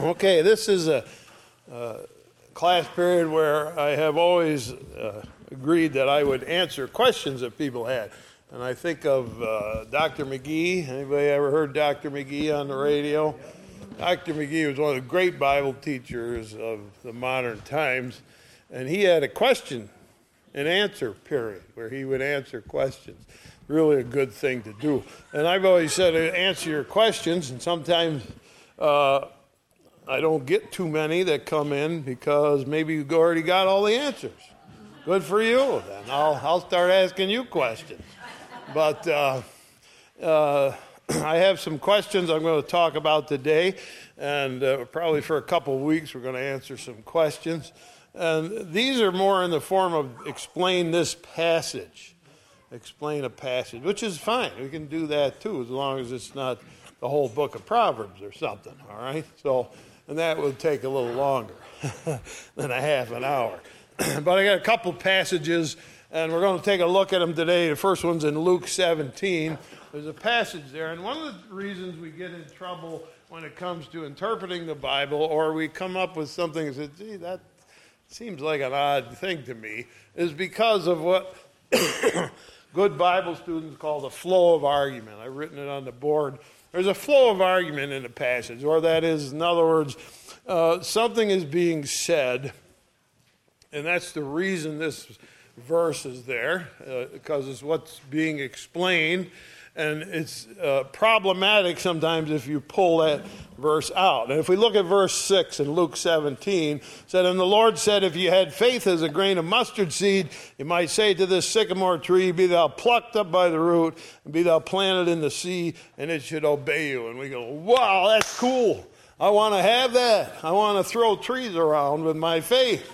okay, this is a, a, class period where I have always uh, agreed that I would answer questions that people had. And I think of uh, Dr. McGee. Anybody ever heard Dr. McGee on the radio? Dr. McGee was one of the great Bible teachers of the modern times. And he had a question and answer period where he would answer questions. Really a good thing to do. And I've always said, answer your questions, and sometimes uh, I don't get too many that come in because maybe you've already got all the answers. Good for you. Then I'll, I'll start asking you questions. But uh, uh, I have some questions I'm going to talk about today, and uh, probably for a couple of weeks we're going to answer some questions. And these are more in the form of explain this passage, explain a passage, which is fine. We can do that too, as long as it's not the whole book of Proverbs or something, all right? So, and that would take a little longer than a half an hour. but I got a couple passages, and we're going to take a look at them today. The first one's in Luke 17. There's a passage there, and one of the reasons we get in trouble when it comes to interpreting the Bible, or we come up with something that says, gee, that seems like an odd thing to me, is because of what good Bible students call the flow of argument. I've written it on the board there's a flow of argument in the passage, or that is, in other words, uh, something is being said, and that's the reason this verse is there, uh, because it's what's being explained and it's uh, problematic sometimes if you pull that verse out. And if we look at verse 6 in Luke 17, said, And the Lord said, If you had faith as a grain of mustard seed, you might say to this sycamore tree, Be thou plucked up by the root, and be thou planted in the sea, and it should obey you. And we go, Wow, that's cool. I want to have that. I want to throw trees around with my faith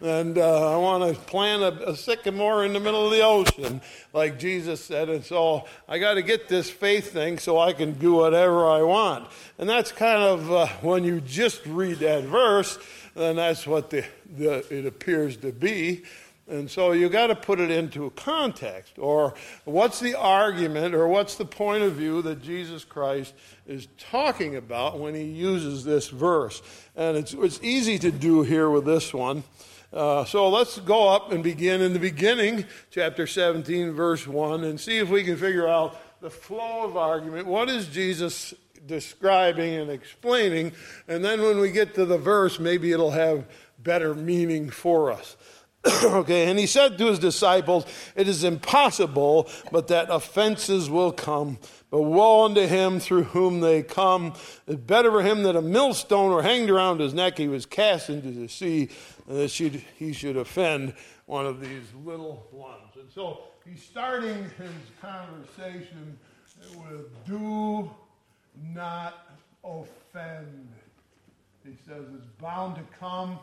and uh, I want to plant a, a, sycamore in the middle of the ocean, like Jesus said. And so I got to get this faith thing so I can do whatever I want. And that's kind of uh, when you just read that verse, then that's what the, the, it appears to be. And so you got to put it into a context, or what's the argument, or what's the point of view that Jesus Christ is talking about when he uses this verse. And it's, it's easy to do here with this one. Uh, so let's go up and begin in the beginning, chapter 17, verse 1, and see if we can figure out the flow of argument. What is Jesus describing and explaining? And then when we get to the verse, maybe it'll have better meaning for us. okay, and he said to his disciples, It is impossible, but that offenses will come. But woe unto him through whom they come. It's better for him that a millstone were hanged around his neck, he was cast into the sea, that he should offend one of these little ones. And so he's starting his conversation with do not offend. He says it's bound to come.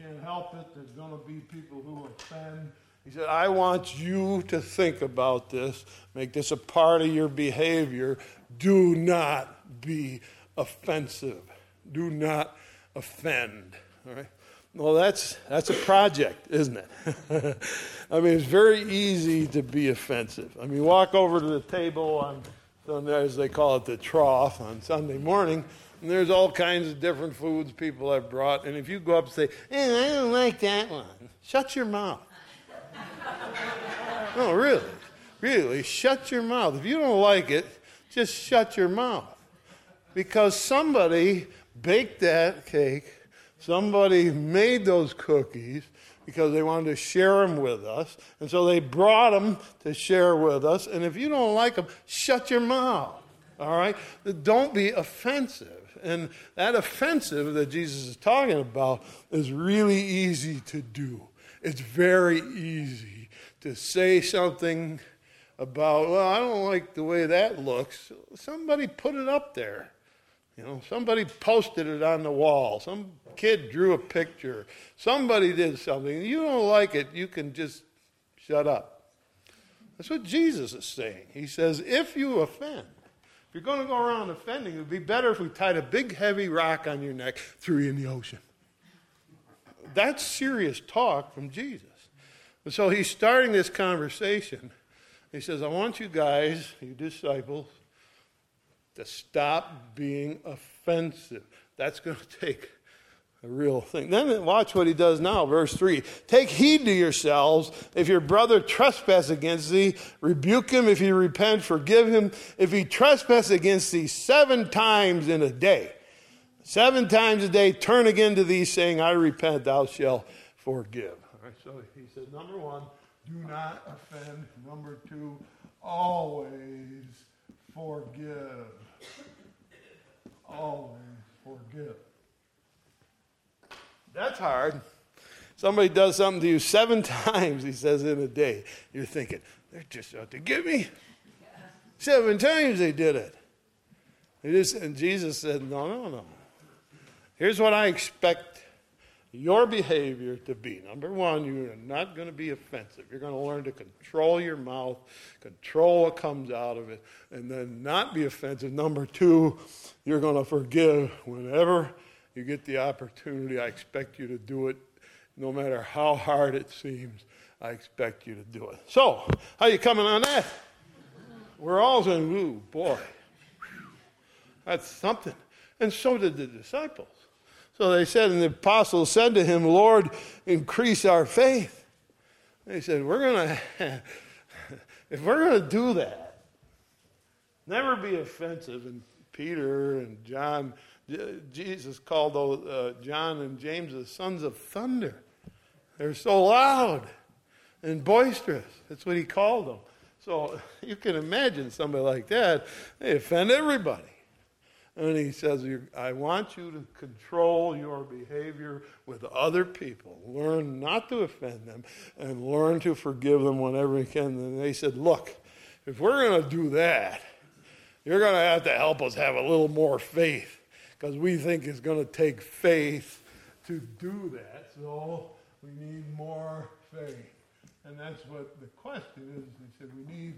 Can't help it. There's going to be people who offend. He said, I want you to think about this, make this a part of your behavior. Do not be offensive. Do not offend. All right? Well, that's, that's a project, isn't it? I mean, it's very easy to be offensive. I mean, walk over to the table on Sunday, as they call it, the trough on Sunday morning, and there's all kinds of different foods people have brought. And if you go up and say, eh, I don't like that one, shut your mouth. no, really. Really, shut your mouth. If you don't like it, just shut your mouth. Because somebody baked that cake Somebody made those cookies because they wanted to share them with us. And so they brought them to share with us. And if you don't like them, shut your mouth. All right? Don't be offensive. And that offensive that Jesus is talking about is really easy to do. It's very easy to say something about, well, I don't like the way that looks. Somebody put it up there. You know, somebody posted it on the wall. Some kid drew a picture. Somebody did something. You don't like it, you can just shut up. That's what Jesus is saying. He says, if you offend, if you're going to go around offending, it would be better if we tied a big heavy rock on your neck, threw you in the ocean. That's serious talk from Jesus. And so he's starting this conversation. He says, I want you guys, you disciples, to stop being offensive. That's going to take a real thing. Then watch what he does now, verse 3. Take heed to yourselves. If your brother trespass against thee, rebuke him. If he repent, forgive him. If he trespass against thee seven times in a day, seven times a day, turn again to thee, saying, I repent, thou shalt forgive. All right, so he said, number one, do not offend. Number two, always forgive. Always forgive. That's hard. Somebody does something to you seven times, he says, in a day. You're thinking, they're just out to get me. Seven times they did it. and Jesus said, no, no, no. Here's what I expect your behavior to be. Number one, you're not going to be offensive. You're going to learn to control your mouth, control what comes out of it, and then not be offensive. Number two, you're going to forgive whenever you get the opportunity, I expect you to do it no matter how hard it seems. I expect you to do it. So, how you coming on that? We're all saying, ooh, boy, that's something. And so did the disciples. So they said, and the apostles said to him, Lord, increase our faith. They said, we're going to, if we're going to do that, never be offensive. And Peter and John Jesus called those, uh, John and James the sons of thunder. They're so loud and boisterous. That's what he called them. So you can imagine somebody like that, they offend everybody. And he says, I want you to control your behavior with other people. Learn not to offend them and learn to forgive them whenever you can. And they said, Look, if we're going to do that, you're going to have to help us have a little more faith because we think it's going to take faith to do that. So we need more faith. And that's what the question is. He said, we need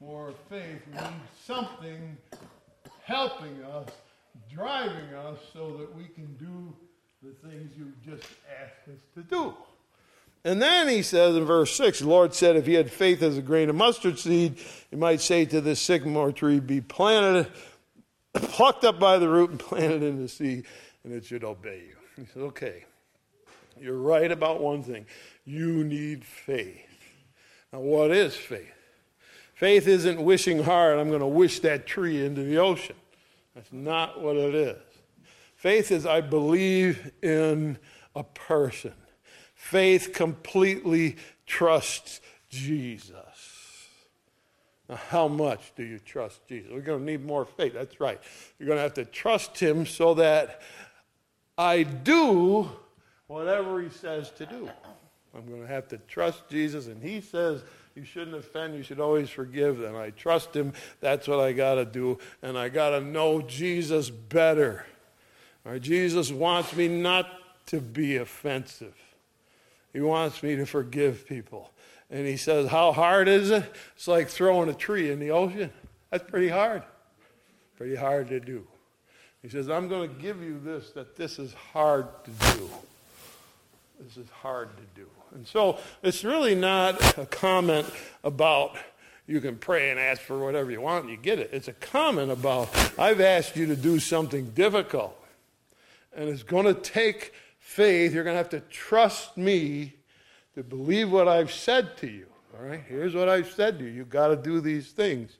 more faith. We need something helping us, driving us so that we can do the things you just asked us to do. And then he says in verse 6, the Lord said, if he had faith as a grain of mustard seed, he might say to this sycamore tree, be planted plucked up by the root and planted in the sea, and it should obey you. He said, Okay, you're right about one thing. You need faith. Now, what is faith? Faith isn't wishing hard, I'm going to wish that tree into the ocean. That's not what it is. Faith is, I believe in a person. Faith completely trusts Jesus. Now, how much do you trust Jesus? We're going to need more faith. That's right. You're going to have to trust Him so that I do whatever He says to do. I'm going to have to trust Jesus, and He says you shouldn't offend, you should always forgive. And I trust Him. That's what I got to do. And I got to know Jesus better. Jesus wants me not to be offensive, He wants me to forgive people. And he says, How hard is it? It's like throwing a tree in the ocean. That's pretty hard. Pretty hard to do. He says, I'm going to give you this, that this is hard to do. This is hard to do. And so it's really not a comment about you can pray and ask for whatever you want and you get it. It's a comment about I've asked you to do something difficult. And it's going to take faith. You're going to have to trust me to believe what I've said to you. All right, here's what I've said to you. You've got to do these things.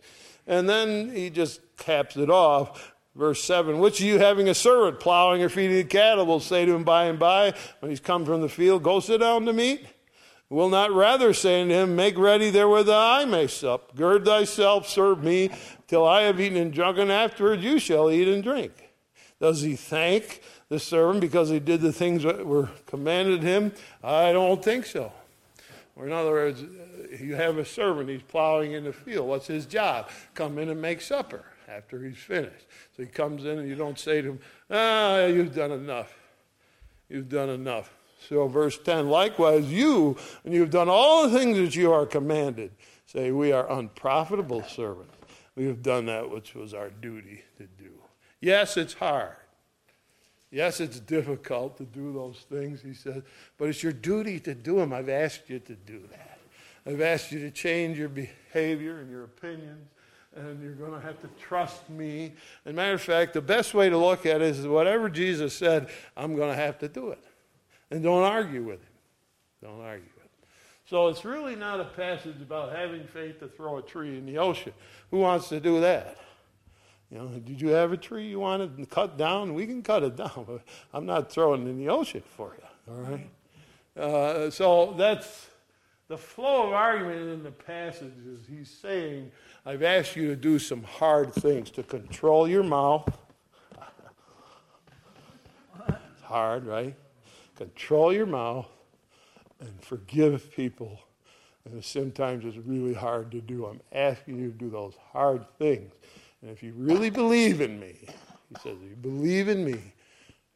And then he just caps it off. Verse 7 Which of you having a servant plowing or feeding the cattle will say to him by and by, when he's come from the field, Go sit down to meat? Will not rather say unto him, Make ready therewith I may sup. Gird thyself, serve me, till I have eaten and drunk, and afterwards you shall eat and drink. Does he thank the servant because he did the things that were commanded him? I don't think so. Or in other words, you have a servant, he's plowing in the field. What's his job? Come in and make supper after he's finished. So he comes in and you don't say to him, Ah, you've done enough. You've done enough. So, verse 10 likewise, you, when you've done all the things that you are commanded, say, We are unprofitable servants. We have done that which was our duty to do. Yes, it's hard. Yes, it's difficult to do those things, he says, but it's your duty to do them. I've asked you to do that. I've asked you to change your behavior and your opinions and you're going to have to trust me. As a matter of fact, the best way to look at it is whatever Jesus said, I'm going to have to do it. And don't argue with him. Don't argue. So it's really not a passage about having faith to throw a tree in the ocean. Who wants to do that? Know, did you have a tree you wanted to cut down? We can cut it down, but I'm not throwing it in the ocean for you. All right. Uh, so that's the flow of argument in the passage is he's saying, I've asked you to do some hard things to control your mouth. it's hard, right? Control your mouth and forgive people. And sometimes it's really hard to do. I'm asking you to do those hard things. And if you really believe in me, he says, if you believe in me,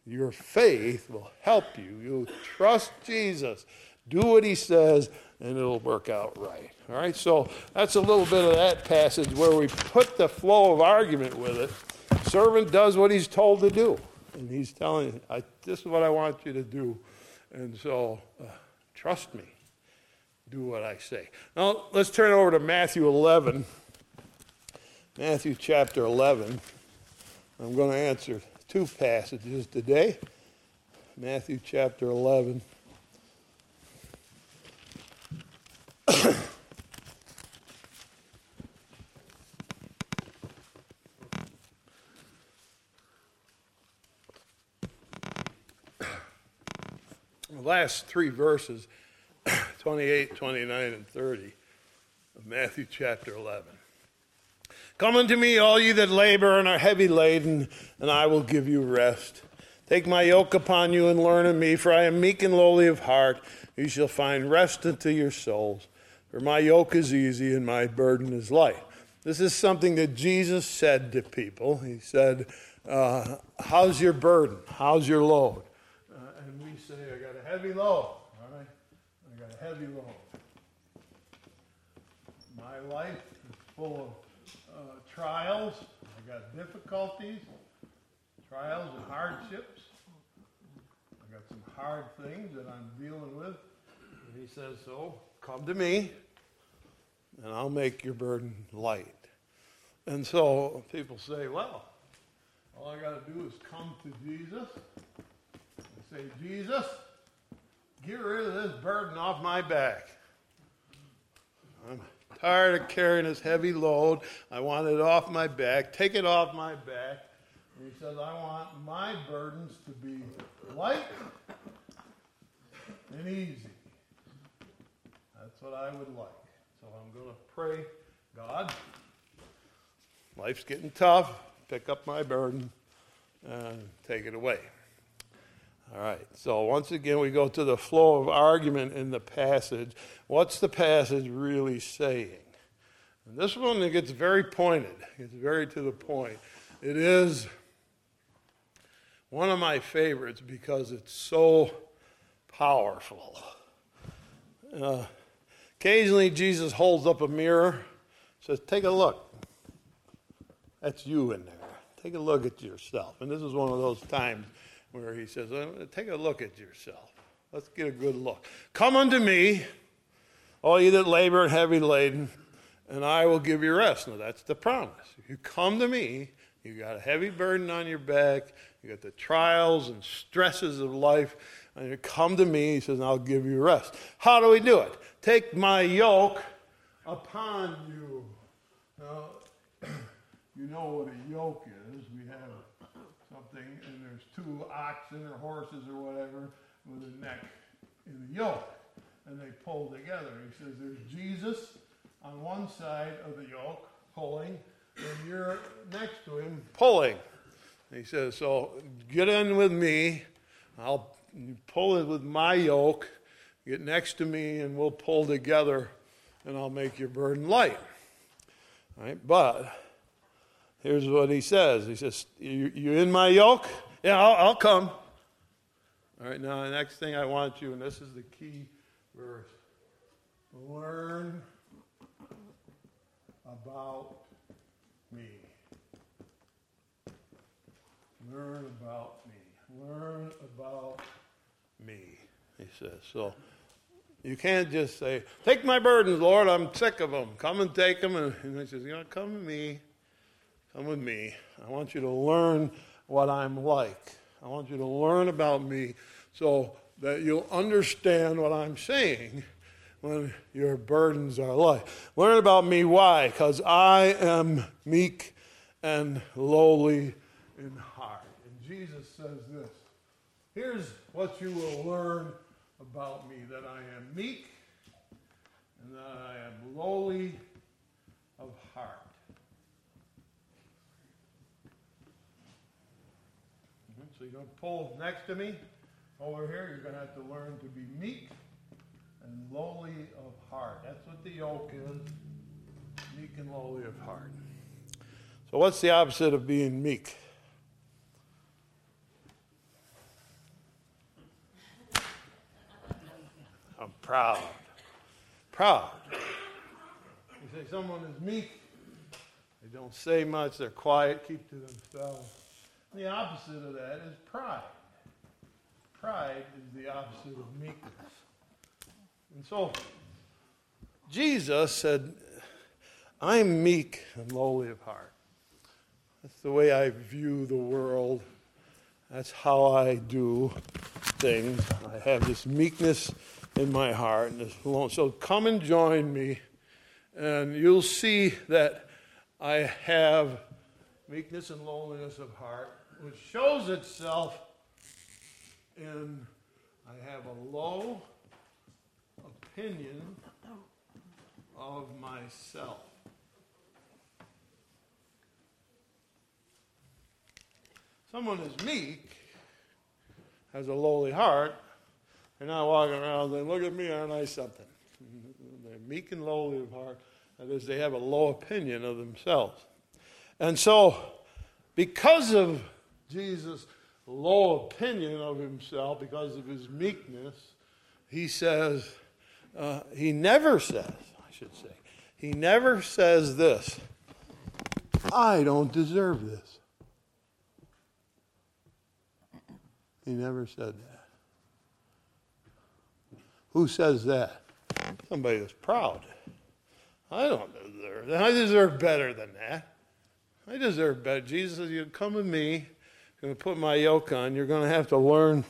your faith will help you. You'll trust Jesus. Do what he says and it'll work out right. All right, so that's a little bit of that passage where we put the flow of argument with it. Servant does what he's told to do, and he's telling, I, "This is what I want you to do," and so uh, trust me. Do what I say. Now let's turn over to Matthew 11. Matthew chapter 11. I'm going to answer two passages today. Matthew chapter 11. the last three verses 28, 29, and 30 of Matthew chapter 11. Come unto me, all ye that labor and are heavy laden, and I will give you rest. Take my yoke upon you and learn of me, for I am meek and lowly of heart. You shall find rest unto your souls. For my yoke is easy and my burden is light. This is something that Jesus said to people. He said, uh, How's your burden? How's your load? Uh, and we say, I got a heavy load. All right? I got a heavy load. My life is full of trials. I've got difficulties, trials and hardships. I've got some hard things that I'm dealing with. And he says, So come to me, and I'll make your burden light. And so people say, Well, all I got to do is come to Jesus and Say, Jesus, get rid of this burden off my back. I'm tired of carrying this heavy load. I want it off my back. Take it off my back. And he says, I want my burdens to be light and easy. That's what I would like. So I'm going to pray, God, life's getting tough. Pick up my burden and take it away. All right, so once again, we go to the flow of argument in the passage. What's the passage really saying? And this one it gets very pointed, it's very to the point. It is one of my favorites because it's so powerful. Uh, occasionally, Jesus holds up a mirror, says, Take a look. That's you in there. Take a look at yourself. And this is one of those times where he says, Take a look at yourself. Let's get a good look. Come unto me, all ye that labor and heavy laden, and I will give you rest. Now, that's the promise. If you come to me, you got a heavy burden on your back, you got the trials and stresses of life, and you come to me, he says, and I'll give you rest. How do we do it? Take my yoke upon you. Now, you know what a yoke is. We have something, and there's two oxen or horses or whatever with a neck in a yoke, and they pull together. He says there's Jesus on one side of the yoke pulling, and you're next to him pulling. He says, so get in with me. I'll pull it with my yoke. Get next to me, and we'll pull together, and I'll make your burden light. All right, but Here's what he says He says, You, you in my yoke? Yeah, I'll, I'll come. All right, now the next thing I want you, and this is the key verse learn about me. Learn about me. Learn about me, he says. So You can't just say, Take my burdens, Lord, I'm sick of them. Come and take them. And, he says, You know, come to me. Come with me. I want you to learn what I'm like. I want you to learn about me so that you'll understand what I'm saying when your burdens are light. Learn about me. Why? Because I am meek and lowly in heart. And Jesus says this Here's what you will learn about me that I am meek and that I am lowly of heart. So you're going to pull next to me over here. You're going to have to learn to be meek and lowly of heart. That's what the yoke is meek and lowly of heart. So, what's the opposite of being meek? I'm proud. Proud. You say someone is meek, they don't say much, they're quiet, keep to themselves. The opposite of that is pride. Pride is the opposite of meekness. And so Jesus said, I'm meek and lowly of heart. That's the way I view the world. That's how I do things. I have this meekness in my heart and this. So come and join me, and you'll see that I have meekness and lowliness of heart, which shows itself in I have a low opinion of myself. Someone is meek, has a lowly heart, they're not walking around saying, Look at me, aren't I something? They're meek and lowly of heart. That is, they have a low opinion of themselves. And so, because of Jesus' low opinion of himself, because of his meekness, he says, uh, he never says, I should say, he never says this I don't deserve this. He never said that. Who says that? Somebody that's proud. I don't deserve that. I deserve better than that. I deserve better. Jesus says, You come with me, going to put my yoke on. You're going to have to learn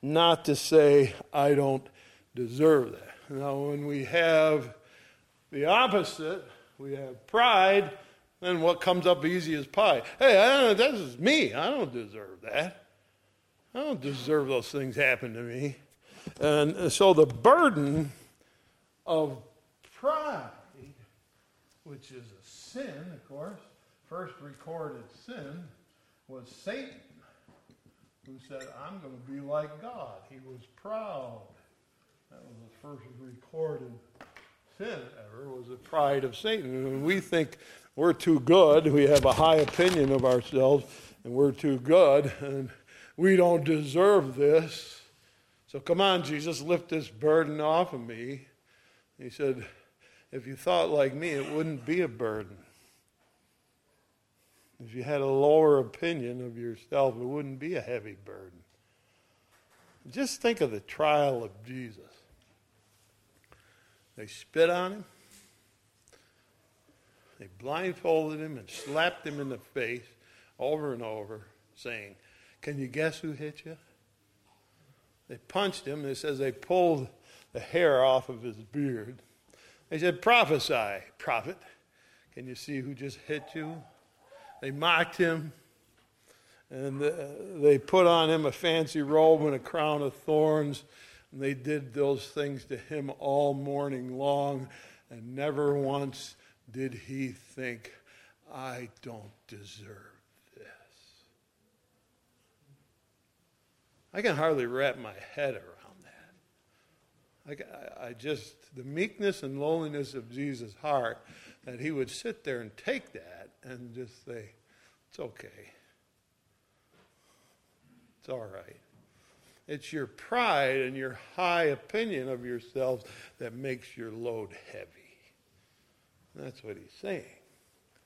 not to say, I don't deserve that. Now, when we have the opposite, we have pride, then what comes up easy is pie. Hey, I don't, this is me. I don't deserve that. I don't deserve those things happen to me. And so the burden of pride, which is a sin, of course, first recorded sin, was Satan, who said, I'm going to be like God. He was proud. That was the first recorded sin ever, was the pride of Satan. And we think we're too good, we have a high opinion of ourselves, and we're too good, and we don't deserve this. So come on, Jesus, lift this burden off of me. He said, if you thought like me, it wouldn't be a burden. If you had a lower opinion of yourself, it wouldn't be a heavy burden. Just think of the trial of Jesus. They spit on him, they blindfolded him and slapped him in the face over and over, saying, can you guess who hit you? They punched him. It says they pulled the hair off of his beard. They said, Prophesy, prophet. Can you see who just hit you? They mocked him. And uh, they put on him a fancy robe and a crown of thorns. And they did those things to him all morning long. And never once did he think, I don't deserve this. I can hardly wrap my head around that. I, I just, the meekness and lowliness of Jesus' heart, that he would sit there and take that and just say, it's okay. It's all right. It's your pride and your high opinion of yourselves that makes your load heavy. That's what he's saying.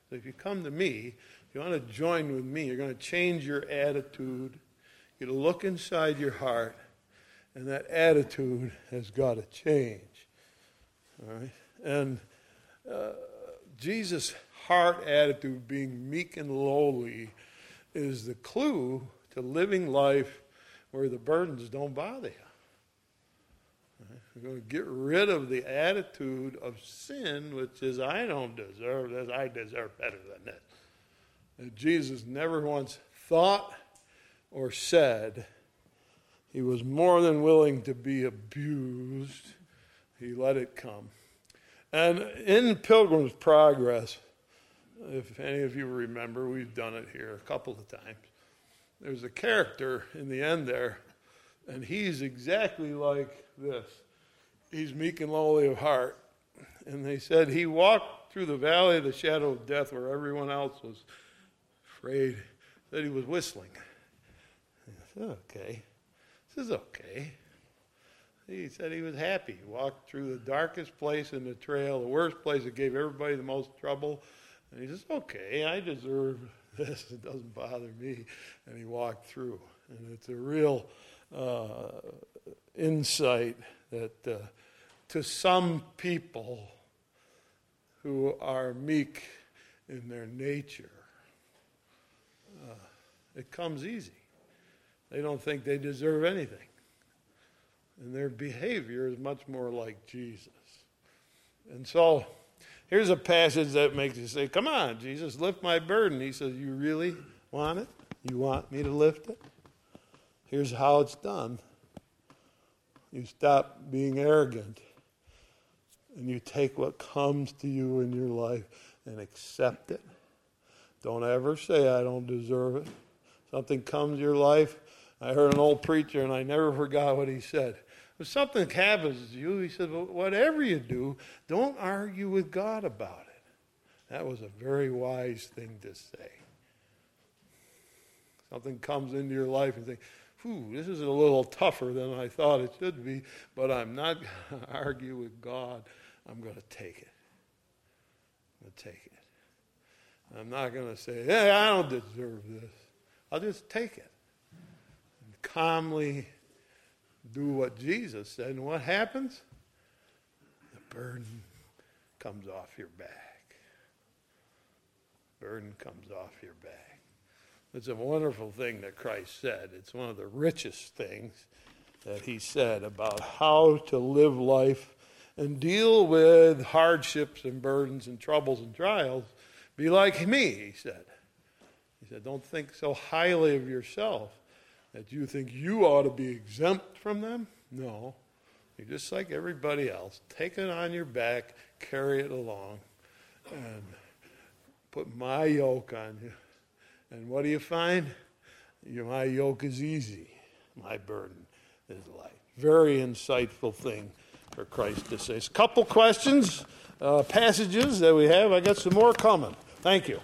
So if you come to me, if you want to join with me, you're going to change your attitude you look inside your heart, and that attitude has got to change. All right? And uh, Jesus' heart attitude, being meek and lowly, is the clue to living life where the burdens don't bother you. We're going to get rid of the attitude of sin, which is, I don't deserve this, I deserve better than this. And Jesus never once thought or said he was more than willing to be abused. He let it come. And in Pilgrim's Progress, if any of you remember, we've done it here a couple of times. There's a character in the end there, and he's exactly like this. He's meek and lowly of heart. And they said he walked through the valley of the shadow of death where everyone else was afraid, that he was whistling. Said, okay, this is okay. He said he was happy. He walked through the darkest place in the trail, the worst place that gave everybody the most trouble. And he says, okay, I deserve this. It doesn't bother me. And he walked through. And it's a real uh, insight that uh, to some people who are meek in their nature, uh, it comes easy. They don't think they deserve anything. And their behavior is much more like Jesus. And so here's a passage that makes you say, Come on, Jesus, lift my burden. He says, You really want it? You want me to lift it? Here's how it's done. You stop being arrogant and you take what comes to you in your life and accept it. Don't ever say, I don't deserve it. Something comes to your life. I heard an old preacher, and I never forgot what he said. If something happens to you, he said, well, whatever you do, don't argue with God about it. That was a very wise thing to say. Something comes into your life and think, Whew, this is a little tougher than I thought it should be, but I'm not going to argue with God. I'm going to take it. I'm going to take it. I'm not going to say, hey, I don't deserve this. I'll just take it and calmly do what Jesus said. And what happens? The burden comes off your back. Burden comes off your back. It's a wonderful thing that Christ said. It's one of the richest things that he said about how to live life and deal with hardships and burdens and troubles and trials be like me, he said. He said, Don't think so highly of yourself that you think you ought to be exempt from them. No. You're just like everybody else. Take it on your back, carry it along, and put my yoke on you. And what do you find? Your, my yoke is easy, my burden is light. Very insightful thing for Christ to say. A couple questions, uh, passages that we have. I got some more coming. Thank you.